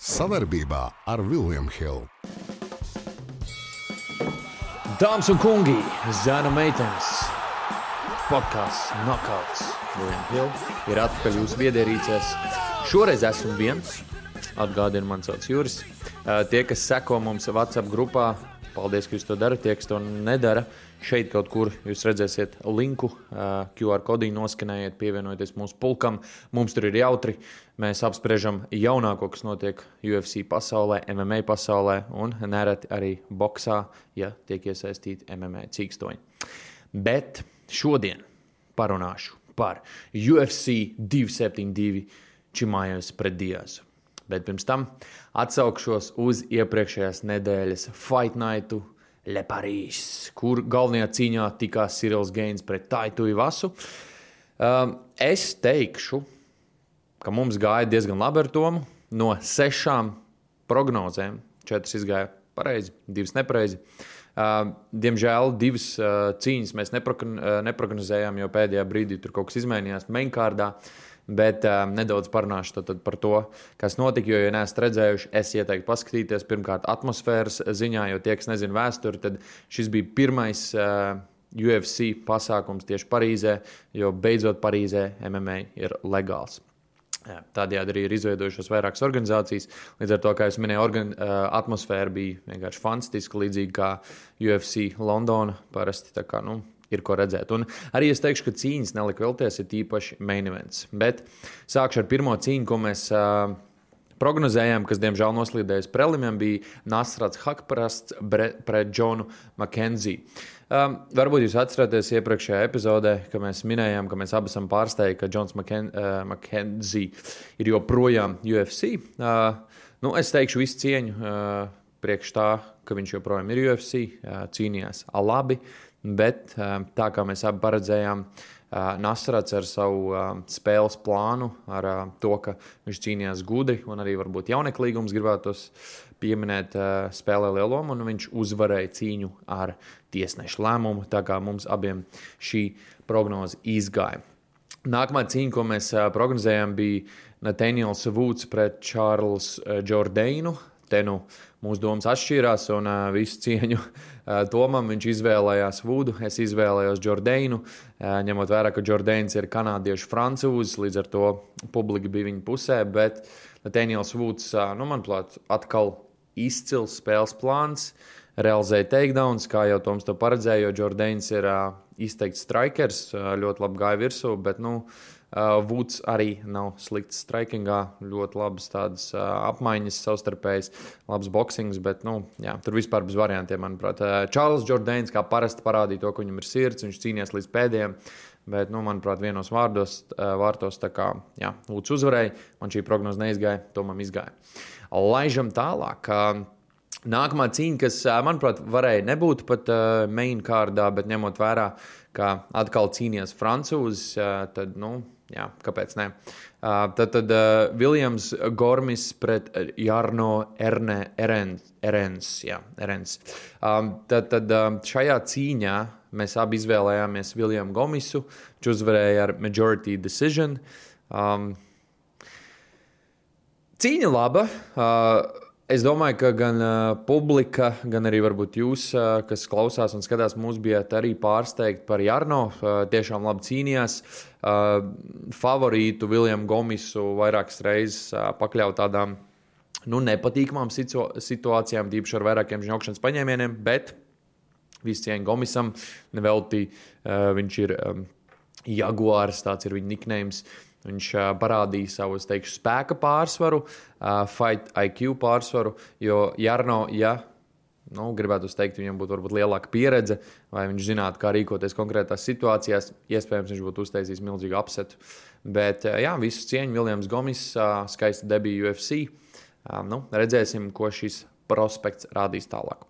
Savarbībā ar Vilniņu Hildu. Dāmas un kungi, zēna meitenes, podkāsts Knockouts. Vilniņš Hilde ir atpakaļ jūsu viedierīcēs. Šoreiz esmu viens. Atgādinu, man sauc Juris. Tie, kas seko mums WhatsApp grupā, paldies, ka jūs to darat. Tie, kas to nedara, šeit kaut kur jūs redzēsiet linku, QR kodī noskanējiet, pievienojieties mūsu pulkam. Mums tur ir jautri. Mēs apspriežam jaunāko, kas notiek UFC pasaulē, MMA pasaulē un nereti arī boxā, ja tiek iesaistīti MMA cīkstoņi. Bet šodien parunāšu par UFC 272 Čimājus pret Diazu. Bet pirms tam atsaukšos uz iepriekšējās nedēļas Fight Nightu Le Paris, kur galvenajā cīņā tikās Sirils Gains pret Taitu Ivasu. Um, es teikšu, ka mums gāja diezgan labi ar Tomu. No sešām prognozēm četras izgāja pareizi, divas nepareizi. Uh, diemžēl divas uh, cīņas mēs nepro- neprognozējām, jo pēdējā brīdī tur kaut kas izmainījās mainkārdā. Bet um, nedaudz parunāšu tad, tad par to, kas notika. Jo, ja neesat redzējuši, es ieteiktu paskatīties pirmkārt atmosfēras ziņā, jo tie, kas nezina vēsturi, tad šis bija pirmais uh, UFC pasākums tieši Parīzē, jo beidzot Parīzē MMA ir legāls. Jā, Tādējādi arī ir izveidojušās vairākas organizācijas. Līdz ar to, kā jau minēju, organ, atmosfēra bija vienkārši fantastiska, līdzīgi kā UFC Londona. Parasti tā kā, nu, ir ko redzēt. Un arī es teikšu, ka cīņas nelika vēlties, ir tīpaši main events. Bet sākšu ar pirmo cīņu, ko mēs. Uh, Prognozējām, kas diemžēl noslīdējis prelimiem, bija Nasrats Hakparasts pret Džonu Makenziju. Um, varbūt jūs atceraties iepriekšējā epizodē, kad mēs minējām, ka mēs abi esam pārsteigti, ka Džons Makenzija uh, ir joprojām UFC. Uh, nu, es teikšu visu cieņu uh, priekš tā, ka viņš joprojām ir UFC, uh, cīnījās labi, bet uh, tā kā mēs abi paredzējām, uh, Nasrats ar savu uh, spēles plānu, ar to, ka viņš cīnījās gudri un arī varbūt jauneklīgums gribētos pieminēt, spēlē lielu lomu, un viņš uzvarēja cīņu ar tiesnešu lēmumu. Tā kā mums abiem šī prognoze izgāja. Nākamā cīņa, ko mēs prognozējām, bija Nathaniels Vūds pret Čārlzu Jordānu. Te nu mūsu domas atšķīrās, un uh, visu cieņu uh, Tomam viņš izvēlējās Vudu. Es izvēlējos Jordānu, uh, ņemot vērā, ka Jordāns ir kanādiešu francūzis, līdz ar to publika bija viņa pusē. Bet Nathaniels Vuds, uh, nu, manuprāt, atkal izcils spēles plāns. Realizēja takedowns, kā jau Toms to paredzēja, jo Jordāns ir uh, izteikts strikers, uh, ļoti labi gāja virsū, bet nu, uh, Vuds arī nav slikts strikingā, ļoti labas tādas uh, apmaiņas savstarpējas, labs boxings, bet nu, jā, tur vispār bez variantiem, manuprāt. Uh, Čārlis Jordāns kā parasti parādīja to, ka viņam ir sirds, viņš cīnījās līdz pēdējiem. Bet, nu, manuprāt, vienos vārdos, uh, vārtos, tā kā Lūdzu uzvarēja, man šī prognoze neizgāja, tomam izgāja. Laižam tālāk. Uh, Nākamā cīņa, kas, manuprāt, varēja nebūt pat uh, main kārdā, bet ņemot vērā, ka atkal cīnījās Francūzis, uh, tad, nu, jā, kāpēc ne? Uh, tad tad uh, Viljams Gormis pret Jarno Erne, Erens. Erens, jā, Erens. Um, tad tad um, šajā cīņā mēs abi izvēlējāmies Viljamu Gomisu, kurš uzvarēja ar majority decision. Um, cīņa laba. Uh, Es domāju, ka gan uh, publika, gan arī jūs, uh, kas klausās un skatās, mūs bijāt arī pārsteigti par Jarno. Uh, tiešām labi cīnījās. Uh, favorītu Viljamu Gomisu vairākas reizes uh, pakļaut tādām nu, nepatīkamām situ situācijām, tīpaši ar vairākiem žņaukšanas paņēmieniem, bet visu cieņu Gomisam nevelti uh, viņš ir um, Jaguārs, tāds ir viņa niknējums. Viņš parādīja savu teikšu, spēka pārsvaru, fight IQ pārsvaru. Jo Jarno, ja nu, gribētu teikt, viņam būtu varbūt lielāka pieredze, vai viņš zinātu, kā rīkoties konkrētās situācijās, iespējams, viņš būtu uztaisījis milzīgu apsetu. Bet, jā, visu cieņu Viljams Gomis, skaista debija UFC. Nu, redzēsim, ko šis prospekts rādīs tālāk.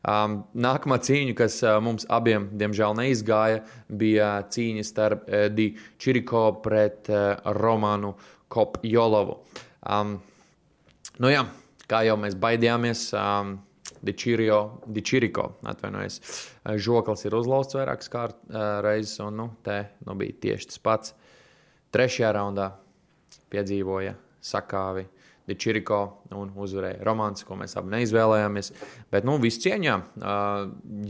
Um, nākamā cīņa, kas uh, mums abiem, diemžēl, neizgāja, bija cīņa starp uh, Dičiriko pret uh, Romanu Kopjolovu. Um, nu jā, kā jau mēs baidījāmies, um, Dičiriko atvainojas. Žoklis ir uzlauzts vairākas kārt, uh, reizes, un nu, te nu, bija tieši tas pats. Trešajā raundā piedzīvoja sakāvi Dečiriko un uzvarēja Romāns, ko mēs abi neizvēlējāmies. Bet, nu, viss cieņā.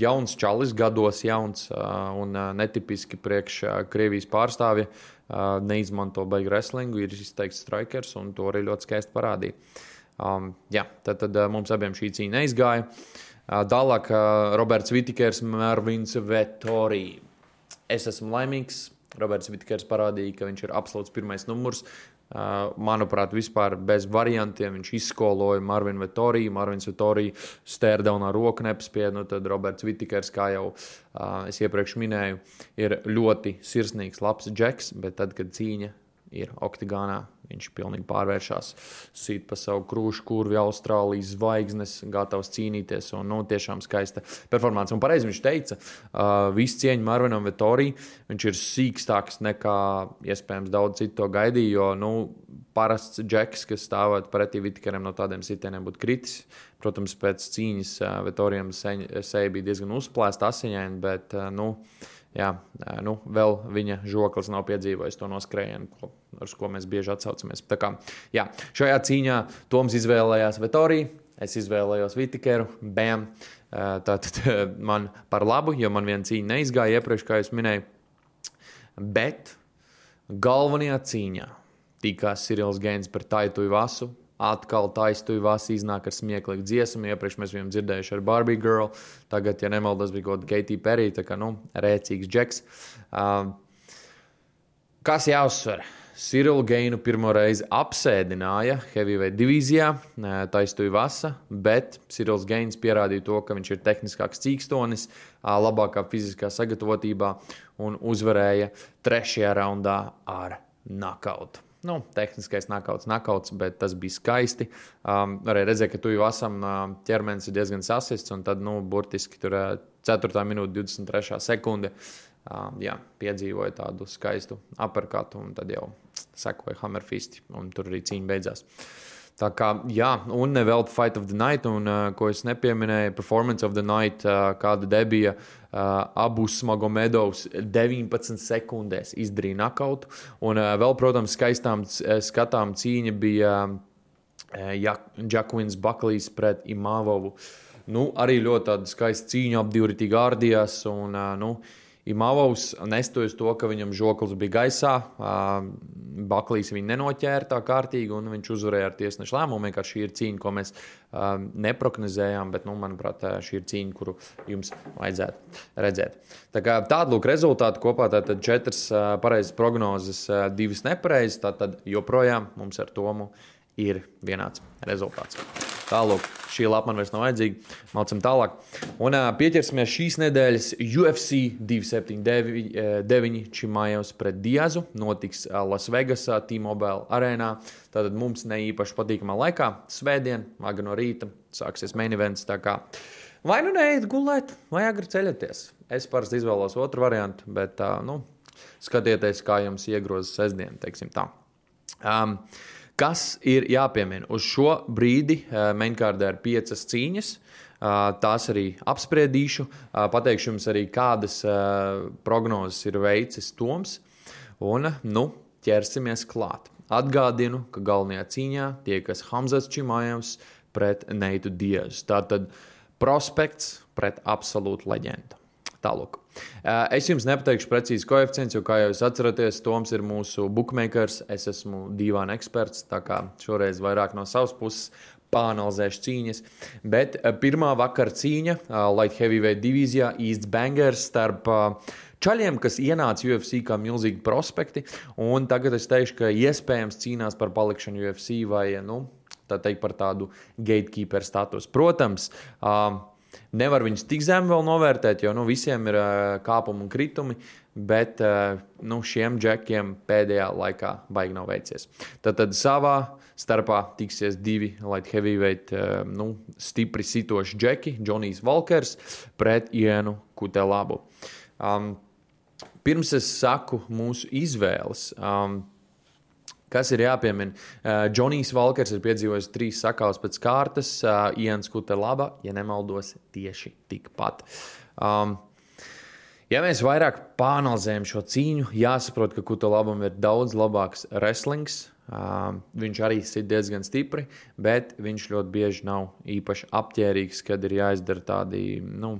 Jauns čalis, gados jauns un netipiski priekš Krievijas pārstāvja. Neizmanto beigu wrestlingu, ir izteikts strikers un to arī ļoti skaisti parādīja. Um, jā, tad, tad mums abiem šī cīņa neizgāja. Tālāk Roberts Vitikers, Marvins Vettori. Es esmu laimīgs. Roberts Vitikers parādīja, ka viņš ir absolūts pirmais numurs. Uh, manuprāt, vispār bez variantiem viņš izskoloja Marvinu Vitoriju. Marvins Vitorija stērdaunā roku nepaspēja. Nu, tad Roberts Vitikers, kā jau uh, es iepriekš minēju, ir ļoti sirsnīgs, labs džeks, bet tad, kad cīņa ir oktigānā. Viņš pilnīgi pārvēršas, sīt pa savu krūšu, kurvi Austrālijas zvaigznes, gatavs cīnīties. Un, nu, tiešām skaista performance. Un pareizi viņš teica, uh, visu cieņu Marvinam Vitorī. Viņš ir sīkstāks nekā iespējams daudz citu to gaidīja. Jo nu, parasts džeks, kas stāvot pretī Vitikaram no tādiem sitieniem, būtu kritis. Protams, pēc cīņas uh, Vitorijam seja bija diezgan uzplēsta asiņaini, bet uh, nu, jā, nu, vēl viņa žoklis nav piedzīvojis to noskrējienu, uz ko mēs bieži atsaucamies. Tā kā, jā, šajā cīņā Toms izvēlējās Vitoriju, es izvēlējos Vitikeru, Bam. Tātad man par labu, jo man viena cīņa neizgāja iepriekš, kā jau minēju. Bet galvenajā cīņā tikās Sirils Gains par Taitu Vasu atkal taisnība vasi iznāk ar smieklīgu dziesmu. Iepriekš mēs bijām dzirdējuši ar Barbie Girl, tagad, ja nemaldos, bija kaut kāda Katy Perry, tā kā nu, rēcīgs džeks. Uh, kas jāuzsver? Sirilu Geinu pirmo reizi apsēdināja Heavyweight divīzijā, taisnība vasa, bet Sirils Geins pierādīja to, ka viņš ir tehniskāks cīkstonis, labākā fiziskā sagatavotībā un uzvarēja trešajā raundā ar nakautu. Nu, tehniskais nakauts, nakauts, bet tas bija skaisti. Um, arī redzēja, ka tu jau esam uh, ķermenis ir diezgan sasists, un tad, nu, burtiski tur uh, 4 minūte, 23 sekunde. Um, jā, piedzīvoja tādu skaistu aperkatu, un tad jau sekoja Hammerfisti, un tur arī cīņa beidzās. Uh, Tā kā, jā, un vēl Fight of the Night, un, uh, ko es nepieminēju, Performance of the Night, uh, kāda debija uh, abus Magomedovs 19 sekundēs izdarīja nakautu. Un uh, vēl, protams, skaistām skatām cīņa bija uh, Jakvins Baklijs pret Imāvovu. Nu, arī ļoti skaista cīņa, ap divi ritīgi ārdījās. Un, uh, nu, Imāvovs nestojas to, ka viņam žoklis bija gaisā. Baklīs viņu nenoķēra tā kārtīgi, un viņš uzvarēja ar tiesnešu lēmumu. Vienkārši šī ir cīņa, ko mēs neprognozējām, bet, nu, manuprāt, šī ir cīņa, kuru jums vajadzētu redzēt. Tā kā tāda lūk rezultāti kopā, tad četras pareizas prognozes, divas nepareizas, tad joprojām mums ar Tomu ir vienāds rezultāts. Tālāk, šī lapa man vairs nav vajadzīga. Mācām tālāk. Un pieķersimies šīs nedēļas UFC 279 Čimājos pret Diazu. Notiks Lasvegasā, T-Mobile arēnā. Tātad mums ne īpaši patīkamā laikā, svētdien, agri no rīta, sāksies main events. Vai nu neiet gulēt, vai agri ceļaties. Es parasti izvēlos otru variantu, bet nu, skatieties, kā jums iegroza sestdien, teiksim tā. Um, Kas ir jāpiemina? Uz šo brīdi uh, mainkārdē ir piecas cīņas. Uh, tās arī apspriedīšu. Uh, pateikšu jums arī, kādas prognozes ir veicis Toms. Un, nu, ķersimies klāt. Atgādinu, ka galvenajā cīņā tiekas Hamzas Čimājevs pret Neitu Diezu. Tātad prospekts pret absolūtu leģendu. Tālāk. Es jums nepateikšu precīzi koeficients, jo, kā jau jūs atceraties, Toms ir mūsu bookmakers. Es esmu divāna eksperts, tā kā šoreiz vairāk no savas puses pāanalizēšu cīņas. Bet pirmā vakara cīņa Light Heavyweight divīzijā īsts bangers starp čaļiem, kas ienāca UFC kā milzīgi prospekti. Un tagad es teikšu, ka iespējams cīnās par palikšanu UFC vai nu, tā teikt, par tādu gatekeeper statusu. Protams, uh, Nevar viņus tik zemi vēl novērtēt, jo nu, visiem ir uh, kāpumi un kritumi, bet uh, nu, šiem džekiem pēdējā laikā baigi nav veicies. Tad, tad savā starpā tiksies divi light heavyweight, uh, nu, stipri sitoši džeki, Džonijs Valkers pret Ienu Kutelabu. Um, pirms es saku mūsu izvēles. Um, Kas ir jāpiemina? Uh, Džonijs Valkers ir piedzīvojis trīs sakāves pēc kārtas, uh, Ians Kutelaba, ja nemaldos, tieši tikpat. Um, ja mēs vairāk pāranalizējam šo cīņu, jāsaprot, ka Kutelabam ir daudz labāks wrestlings, Uh, viņš arī sit diezgan stipri, bet viņš ļoti bieži nav īpaši apģērbīgs, kad ir jāizdara tādi nu,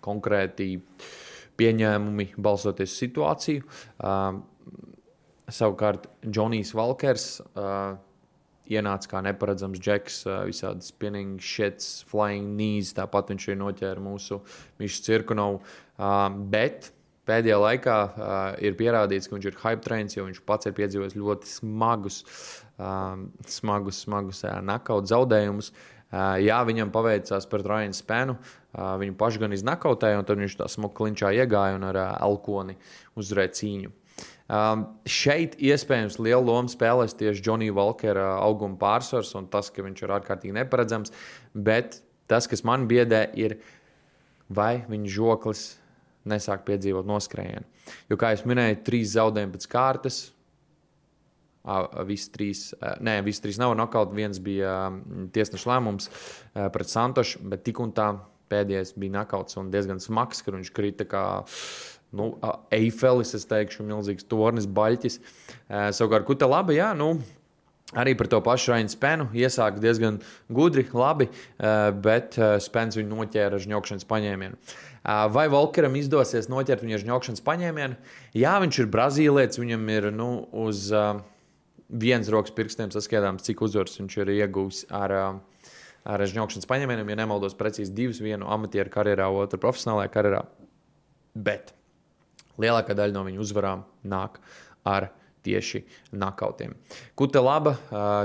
konkrēti pieņēmumi, balstoties uz situāciju. Uh, savukārt, Džonijs Valkers. Uh, ienāca kā neparedzams džeks, visādi spinning shits, flying knees. Tāpat viņš arī noķēra mūsu Mišu Cirkunovu. Bet pēdējā laikā ir pierādīts, ka viņš ir hype trains, jo viņš pats ir piedzīvojis ļoti smagus, smagus, smagus nakautu zaudējumus. Jā, viņam paveicās pret Ryan Spēnu. Viņu pašu gan iznakautēja, un tad viņš tā smuki klinčā iegāja un ar elkoni uzvarēja cīņu. Um, šeit iespējams liela loma spēlēs tieši Džonija Valkera auguma pārsvars un tas, ka viņš ir ārkārtīgi neparedzams. Bet tas, kas man biedē, ir, vai viņa žoklis nesāk piedzīvot noskrējienu. Jo, kā jau minēju, trīs zaudējumi pēc kārtas. Visi trīs, nē, visi trīs nav nokauti. Viens bija tiesneša lēmums pret Santošu, bet tik un tā pēdējais bija nokauts un diezgan smags, ka viņš krita kā nu, Eifelis, es teikšu, milzīgs tornis, baļķis. Savukārt, Kuta labi, jā, nu, Arī par to pašu Rainu Spēnu iesāka diezgan gudri, labi, bet Spēns viņu noķēra ar žņokšanas paņēmienu. Vai Volkeram izdosies noķert viņu ar žņokšanas paņēmienu? Jā, viņš ir brazīlietis, viņam ir nu, uz vienas rokas pirkstiem saskatāms, cik uzvaras viņš ir ieguvis ar, ar žņokšanas paņēmieniem. Ja nemaldos, precīzi divas, vienu amatieru karjerā, otru profesionālajā karjerā. Bet lielākā daļa no viņu uzvarām nāk ar tieši nakautiem. Kuta laba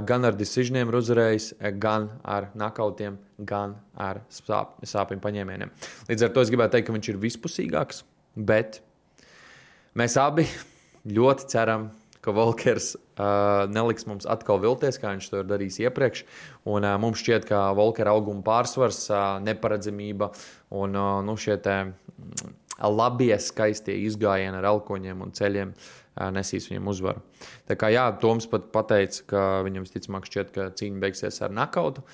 gan ar decisioniem ir uzvarējis, gan ar nakautiem, gan ar sāp, sāpju paņēmieniem. Līdz ar to es gribētu teikt, ka viņš ir vispusīgāks, bet mēs abi ļoti ceram, ka Volkers uh, neliks mums atkal vilties, kā viņš to ir darījis iepriekš. Un, uh, mums šķiet, ka Volkera auguma pārsvars, uh, neparedzamība un uh, nu, šie te, labie, skaistie izgājieni ar elkoņiem un ceļiem nesīs viņam uzvaru. Tā kā jā, Toms pat teica, ka viņam visticamāk šķiet, ka cīņa beigsies ar nakautu.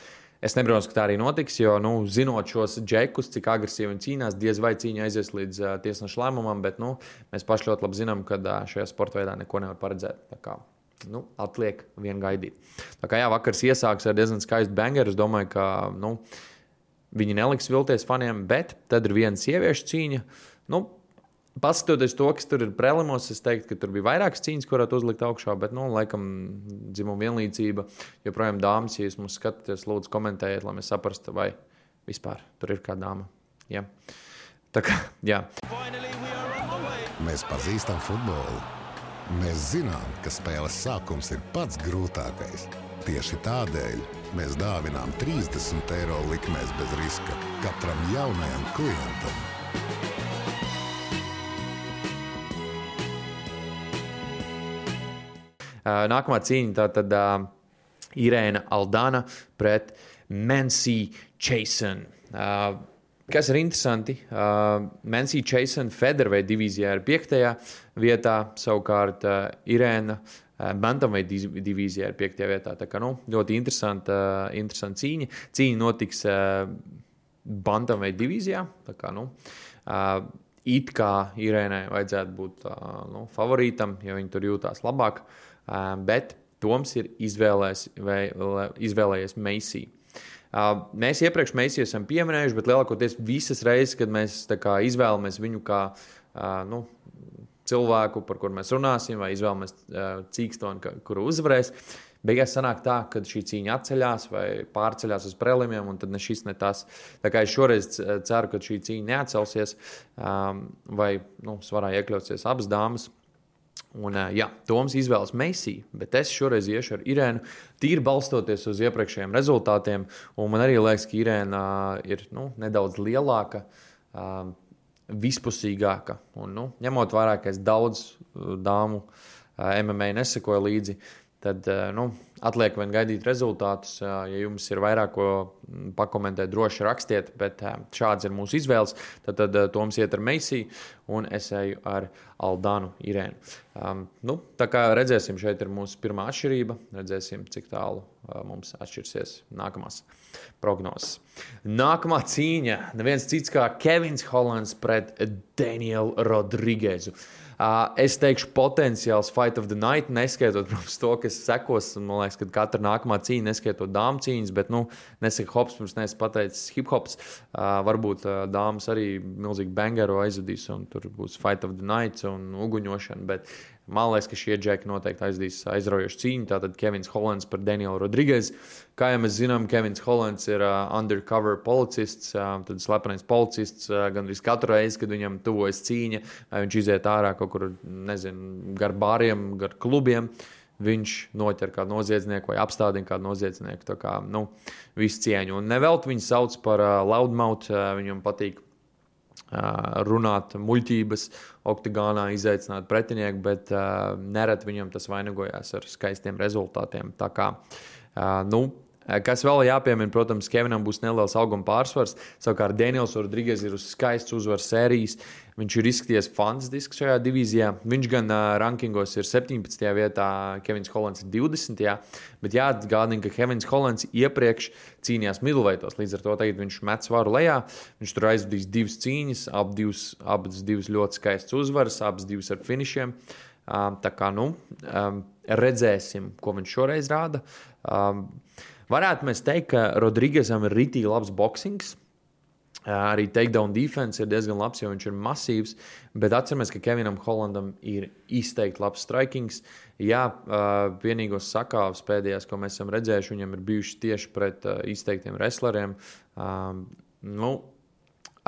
Es nebrīnos, ka tā arī notiks, jo, nu, zinot šos džekus, cik agresīvi viņi cīnās, diez vai cīņa aizies līdz uh, tiesneša lēmumam, bet nu, mēs paši ļoti labi zinām, ka uh, šajā sporta veidā neko nevar paredzēt. Tā kā, nu, atliek vien gaidīt. Tā kā jā, vakars iesāks ar diezgan skaistu bangeru. Es domāju, ka nu, viņi neliks vilties faniem, bet tad ir viena sieviešu cīņa. Uh, Nu, Paskatoties to, kas tur ir prelimos, es teiktu, ka tur bija vairākas cīņas, ko varētu uzlikt augšā, bet, nu, laikam, dzimuma vienlīdzība joprojām dāmas, ja jūs mums skatāties, lūdzu, komentējiet, lai mēs saprastu, vai vispār tur ir kāda dāma. Ja. Tā kā, jā. Mēs pazīstam futbolu. Mēs zinām, ka spēles sākums ir pats grūtākais. Tieši tādēļ mēs dāvinām 30 eiro likmēs bez riska katram jaunajam klientam. Nākamā cīņa tātad uh, Irēna Aldana pret Mensī Chasen. Uh, Kas ir interesanti, uh, Mensī Chasen Federveida divīzijā ir piektajā vietā, savukārt uh, Irēna uh, Bantamveida divīzijā ir piektajā vietā. Tā kā nu, ļoti interesanta, uh, interesanta cīņa. Cīņa notiks uh, Bantamveida divīzijā. Tā kā, nu, uh, it kā Irēnai vajadzētu būt nu, favorītam, jo viņi tur jūtās labāk. Bet Toms ir izvēlējies, izvēlējies Meisiju. Mēs iepriekš Meisiju esam pieminējuši, bet lielākoties visas reizes, kad mēs kā, izvēlamies viņu kā nu, cilvēku, par kuru mēs runāsim, vai izvēlamies cīkstoni, kuru uzvarēs, beigās sanāk tā, ka šī cīņa atceļas vai pārceļās uz prelimiem, un tad ne šis, ne tas. Tā kā es šoreiz ceru, ka šī cīņa neatcelsies, vai nu, svarā iekļausies abas dāmas. Un, jā, Toms izvēlas Meisiju, bet es šoreiz iešu ar Irēnu, tīri balstoties uz iepriekšējiem rezultātiem. Man arī liekas, ka Irēna ir nu, nedaudz lielāka, vispusīgāka. Un, nu, ņemot vērā, ka es daudz dāmu MMA nesekoju līdzi, tad nu, atliek vien gaidīt rezultātus. Ja jums ir vairāk ko pakomentēt, droši rakstiet, bet šāds ir mūsu izvēles. Tad, tad Toms iet ar Meisiju, un es eju ar Aldanu Irēnu. Um, nu, tā kā redzēsim, šeit ir mūsu pirmā atšķirība. Redzēsim, cik tālu uh, mums atšķirsies nākamās prognozes. Nākamā cīņa neviens cits kā Kevins Hollands pret Danielu Rodrīgezu. Uh, es teikšu, potenciāls fight of the night, neskaitot, protams, to, kas sekos. Man liekas, ka katra nākamā cīņa, neskaitot dāmas cīņas, bet, nu, nesaka hops, pirms neesmu pateicis hip hops. Varbūt dāmas arī milzīgi bangeru aizvedīs, un tur būs fight of the night un uguņošana. Bet Man liekas, ka šie džeki noteikti aizdīs aizraujošu cīņu. Tātad Kevins Hollands par Danielu Rodrīgesu. Kā jau mēs zinām, Kevins Hollands ir uh, undercover policists, uh, tad slepenais policists. Uh, Gan arī katru reizi, kad viņam tuvojas cīņa, uh, viņš iziet ārā kaut kur, nezinu, gar bāriem, gar klubiem. Viņš noķer kādu noziedznieku vai apstādina kādu noziedznieku. Tā kā nu, visu cieņu. Un nevelti viņu sauc par uh, loudmouth. Uh, viņam patīk runāt muļķības, oktāgonā izaicināt pretinieku, bet nereti viņam tas vainagojās ar skaistiem rezultātiem. Tā kā, nu, Kas vēl jāpiemina, protams, Kevinam būs neliels auguma pārsvars. Savukārt Daniels Rodrīgas ir uz skaists uzvaras sērijas. Viņš ir izskaties fantastiski šajā divīzijā. Viņš gan uh, rankingos ir 17. vietā, Kevins Hollands ir 20. Bet jāatgādina, ka Kevins Hollands iepriekš cīnījās midlveitos. Līdz ar to tagad viņš met svaru lejā. Viņš tur aizvadīs divas cīņas, ab divas, abas divas ļoti skaistas uzvaras, abas divas ar finišiem. Um, tā kā nu, um, redzēsim, ko viņš šoreiz rāda. Um, Varētu mēs teikt, ka Rodrīgesam ir rītīgi labs boxings. Arī takedown defense ir diezgan labs, jo viņš ir masīvs. Bet atcerieties, ka Kevinam Hollandam ir izteikti labs strikings. Jā, vienīgos sakāves pēdējās, ko mēs esam redzējuši, viņam ir bijuši tieši pret izteiktiem wrestleriem. Nu,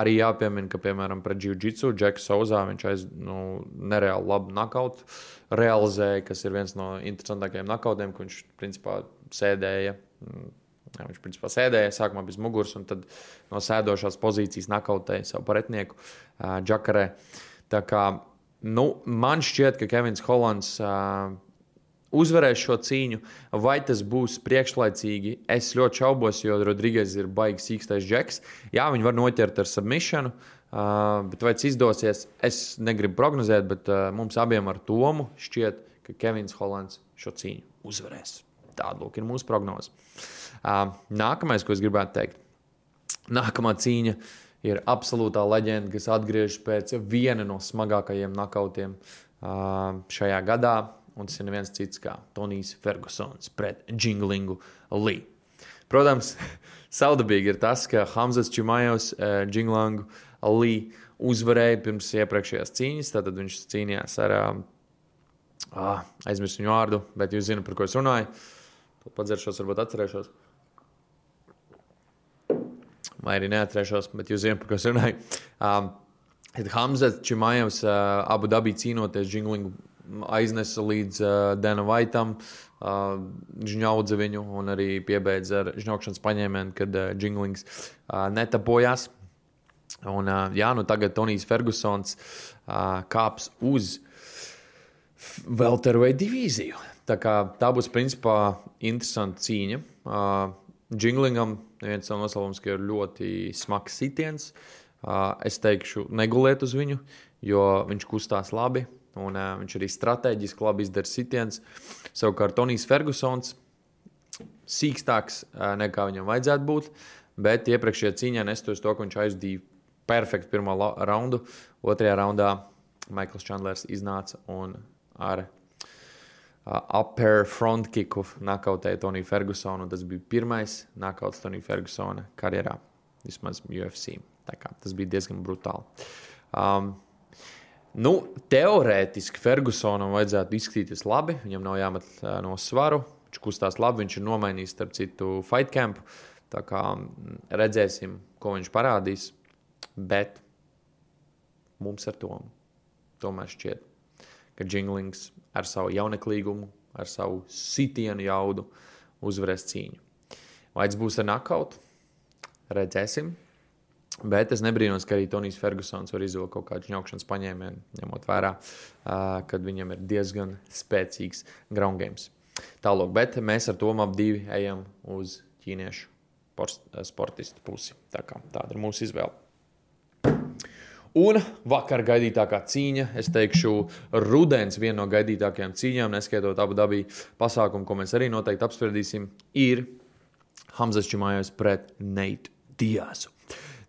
arī jāpiemina, ka, piemēram, pret Jiu-Jitsu Džeku Sauzā viņš aiz nu, nereāli labu nakautu realizēja, kas ir viens no interesantākajiem nakautiem, ko viņš principā sēdēja Jā, viņš principā sēdēja sākumā bez muguras, un tad no sēdošās pozīcijas nakautēja savu pretinieku uh, Džakarē. Tā kā nu, man šķiet, ka Kevins Hollands uh, uzvarēs šo cīņu, vai tas būs priekšlaicīgi. Es ļoti šaubos, jo Rodrīgas ir baigs īkstais džeks. Jā, viņi var noķert ar submishanu, uh, bet vai tas izdosies, es negribu prognozēt, bet uh, mums abiem ar Tomu šķiet, ka Kevins Hollands šo cīņu uzvarēs. Tāda ir mūsu prognoze. Nākamais, ko es gribētu teikt, nākamā cīņa ir absolūtā leģenda, kas atgriežas pēc viena no smagākajiem nakautiem šajā gadā. Un tas ir neviens cits kā Tonijs Fergusons pret Jinglingu Lee. Protams, saudabīgi ir tas, ka Hamzas Čimajos uh, Jinglingu Lee uzvarēja pirms iepriekšējās cīņas. Tad viņš cīnījās ar, uh, aizmirsu viņu vārdu, bet jūs zināt, par ko es runāju. Uh, Padzeršos, varbūt atcerēšos. Vai arī neatcerēšos, bet jūs zināt, par ko es runāju. Um, Hamzats Čimājevs uh, abu dabī cīnoties džinglingu aiznesa līdz uh, Dana Vaitam, uh, žņaudza viņu un arī piebeidza ar žņaukšanas paņēmienu, kad uh, džinglings uh, netapojās. Un, uh, jā, nu tagad Tonijs Fergusons uh, kāps uz Velteru vai divīziju. Tā, kā, tā būs principā interesanta cīņa. Uh, Džinglingam viens no nosaukums, ir ļoti smags sitiens. Uh, es teikšu, neguliet uz viņu, jo viņš kustās labi. Un, uh, viņš arī strateģiski labi izdara sitiens. Savukārt Tonijs Fergusons sīkstāks uh, nekā viņam vajadzētu būt. Bet iepriekšējā cīņā nestoties to, ka viņš aizdīja perfektu pirmo raundu. Otrajā raundā Maikls Čandlers iznāca un ar upper front kicku nakautēja Toniju Fergusonu. Tas bija pirmais nakauts Tonija Fergusona karjerā, vismaz UFC. Tas bija diezgan brutāli. Um, nu, teorētiski Fergusonam vajadzētu izskatīties labi. Viņam nav jāmet uh, no svaru. Viņš kustās labi, viņš ir nomainījis starp citu fight camp. Tā kā redzēsim, ko viņš parādīs. Bet mums ar to tomēr šķiet, ka Jinglings ar savu jauneklīgumu, ar savu sitienu jaudu uzvarēs cīņu. Vai tas būs ar nakautu? Redzēsim. Bet es nebrīnos, ka arī Tonijs Fergusons var izvilkt kaut kādu ņaukšanas paņēmienu, ņemot vērā, uh, ka viņam ir diezgan spēcīgs ground games. Tālāk, bet mēs ar Tomu ap divi ejam uz ķīniešu sportistu pusi. Tā kā, tāda ir mūsu izvēle. Un vakar gaidītākā cīņa, es teikšu, rudens viena no gaidītākajām cīņām, neskaitot abu dabī pasākumu, ko mēs arī noteikti apspriedīsim, ir Hamzas Čimājos pret Neitu Diasu.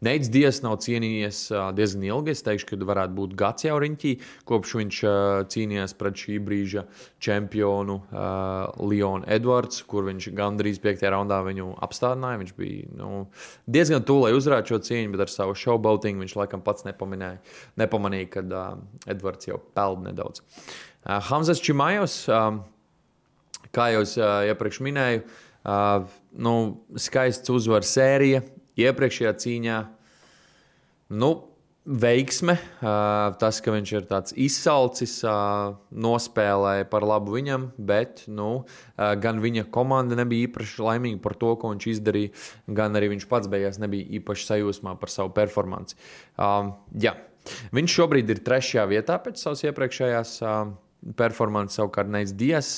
Neits Dievs nav cienījies diezgan ilgi. Es teikšu, ka varētu būt gads jau riņķī, kopš viņš cīnījās pret šī brīža čempionu Leonu Edvards, kur viņš gandrīz 5. raundā viņu apstādināja. Viņš bija nu, diezgan tuvu, lai uzvarētu šo cīņu, bet ar savu showboatingu viņš laikam pats nepamanīja, kad Edvards jau peld nedaudz. Hamzas Čimājos, kā jau es iepriekš minēju, nu, skaists uzvaru sērija iepriekšējā cīņā. Nu, veiksme, tas, ka viņš ir tāds izsalcis, nospēlēja par labu viņam, bet nu, gan viņa komanda nebija īpaši laimīga par to, ko viņš izdarīja, gan arī viņš pats beigās nebija īpaši sajūsmā par savu performanci. Jā. Viņš šobrīd ir trešajā vietā pēc savas iepriekšējās performances, savukārt Neits Dias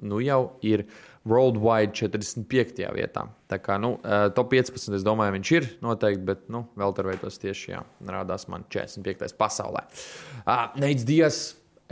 nu jau ir Worldwide 45. vietā. Tā kā nu, top 15. es domāju, viņš ir noteikti, bet nu, vēl tur veidos tieši jā, rādās man 45. pasaulē. Uh, Neits Dias,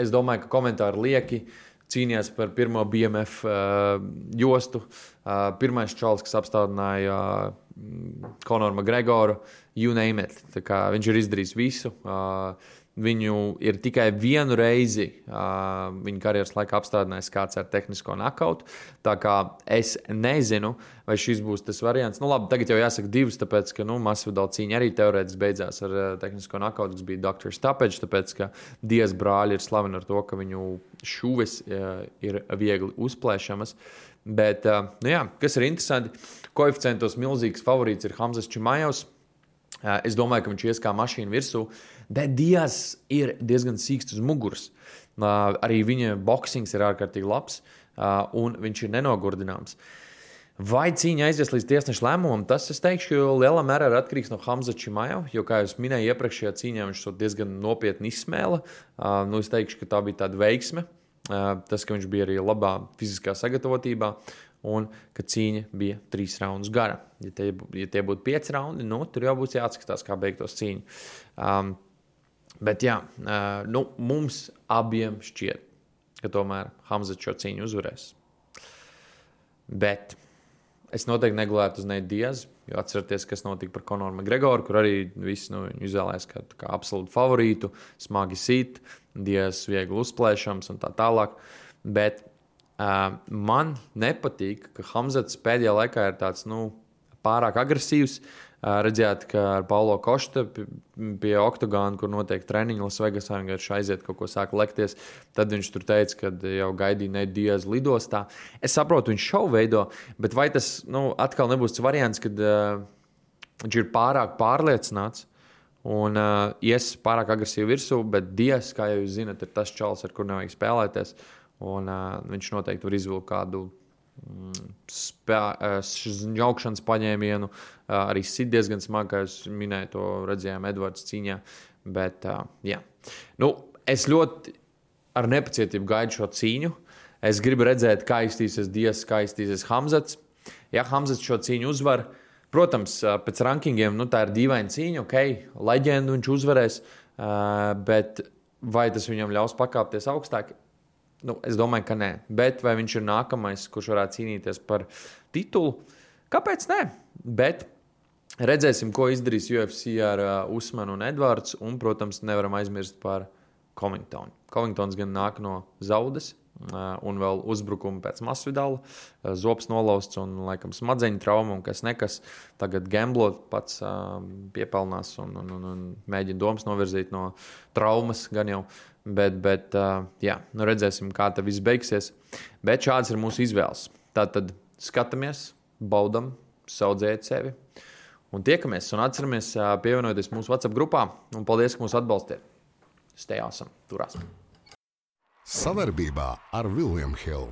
es domāju, ka komentāri lieki. Cīnījās par pirmo BMF uh, jostu. Uh, pirmais čalis, kas apstādināja uh, Konoru Makgregoru, you name it. Viņš ir izdarījis visu. Uh, Viņu ir tikai vienu reizi uh, viņa karjeras laikā apstādinājis kāds ar tehnisko nakautu. Tā kā es nezinu, vai šis būs tas variants. Nu, labi, tagad jau jāsaka divas, tāpēc, ka nu, Masvidal cīņa arī teorētiski beidzās ar uh, tehnisko nakautu, kas bija Dr. Stapeģis, tāpēc, ka Dievs brāļi ir slaveni ar to, ka viņu šuvis uh, ir viegli uzplēšamas. Bet, uh, nu jā, kas ir interesanti, koeficientos milzīgs favorīts ir Hamzas Čimajovs. Uh, es domāju, ka viņš ies kā mašīna virsū. Uh, Bet Dievs ir diezgan sīksts uz muguras. Uh, arī viņa boxings ir ārkārtīgi labs, uh, un viņš ir nenogurdināms. Vai cīņa aizies līdz tiesneša lēmumam, tas, es teikšu, lielā mērā ir atkarīgs no Hamza Čimāja. Jo, kā jau minēju, iepriekšējā cīņā viņš to diezgan nopietni izsmēla. Uh, nu, es teikšu, ka tā bija tāda veiksme. Uh, tas, ka viņš bija arī labā fiziskā sagatavotībā un ka cīņa bija trīs raundus gara. Ja tie, ja tie būtu pieci raundi, nu, tur jau būs jāatskatās, kā beigtos cīņa. Um, Bet jā, nu, mums abiem šķiet, ka tomēr Hamzats šo cīņu uzvarēs. Bet es noteikti negulētu uz Neidijas, jo atcerieties, kas notika par Konoru Makgregoru, kur arī visi nu, izvēlējās kā, kā absolūtu favorītu, smagi sīt, Dievs viegli uzplēšams un tā tālāk. Bet uh, man nepatīk, ka Hamzats pēdējā laikā ir tāds nu, pārāk agresīvs. Uh, Redzējāt, ka ar Paulo Košta pie Oktogāna, kur notiek treniņš Lasvegasā, viņš aiziet kaut ko sāk lekties. Tad viņš tur teica, ka jau gaidīja Nedijas lidostā. Es saprotu, viņš šovu veido, bet vai tas nu, atkal nebūs tas variants, kad uh, viņš ir pārāk pārliecināts? Un uh, ies pārāk agresīvi virsū, bet Dievs, kā jau jūs zinat, ir tas čels, ar kuriem nevajag spēlēties. Un, uh, viņš noteikti var izvilkt kādu Žņaukšanas paņēmienu arī sit diezgan smagi, kā jūs minējāt, to redzējām Edvards cīņā. Bet, jā. nu, es ļoti ar nepacietību gaidu šo cīņu. Es gribu redzēt, kā iztīsies Dievs, kā iztīsies Hamzats. Ja Hamzats šo cīņu uzvar, protams, pēc rankingiem nu, tā ir dīvaina cīņa, ok, leģendu viņš uzvarēs, bet vai tas viņam ļaus pakāpties augstāk? Nu, es domāju, ka nē. Bet vai viņš ir nākamais, kurš varētu cīnīties par titulu? Kāpēc nē? Bet redzēsim, ko izdarīs UFC ar uh, Usmanu un Edvards. Un, protams, nevaram aizmirst par Covingtonu. Covingtons gan nāk no zaudas. Uh, un vēl uzbrukumi pēc masvidāla, uh, zops nolauzts un, laikam, smadzeņu trauma un kas nekas. Tagad Gamblot pats uh, piepelnās un, un, un, un mēģina domas novirzīt no traumas gan jau. Bet, bet jā, nu redzēsim, kā tas viss beigsies. Bet šādas ir mūsu izvēles. Tātad skatāmies, baudām, saudzējot sevi un tiekamies. Un atceramies, pievienoties mūsu WhatsApp grupā. Un paldies, ka mūs atbalstījāt. Stejāsim, turās. Savarbībā ar Vilnius Hilu.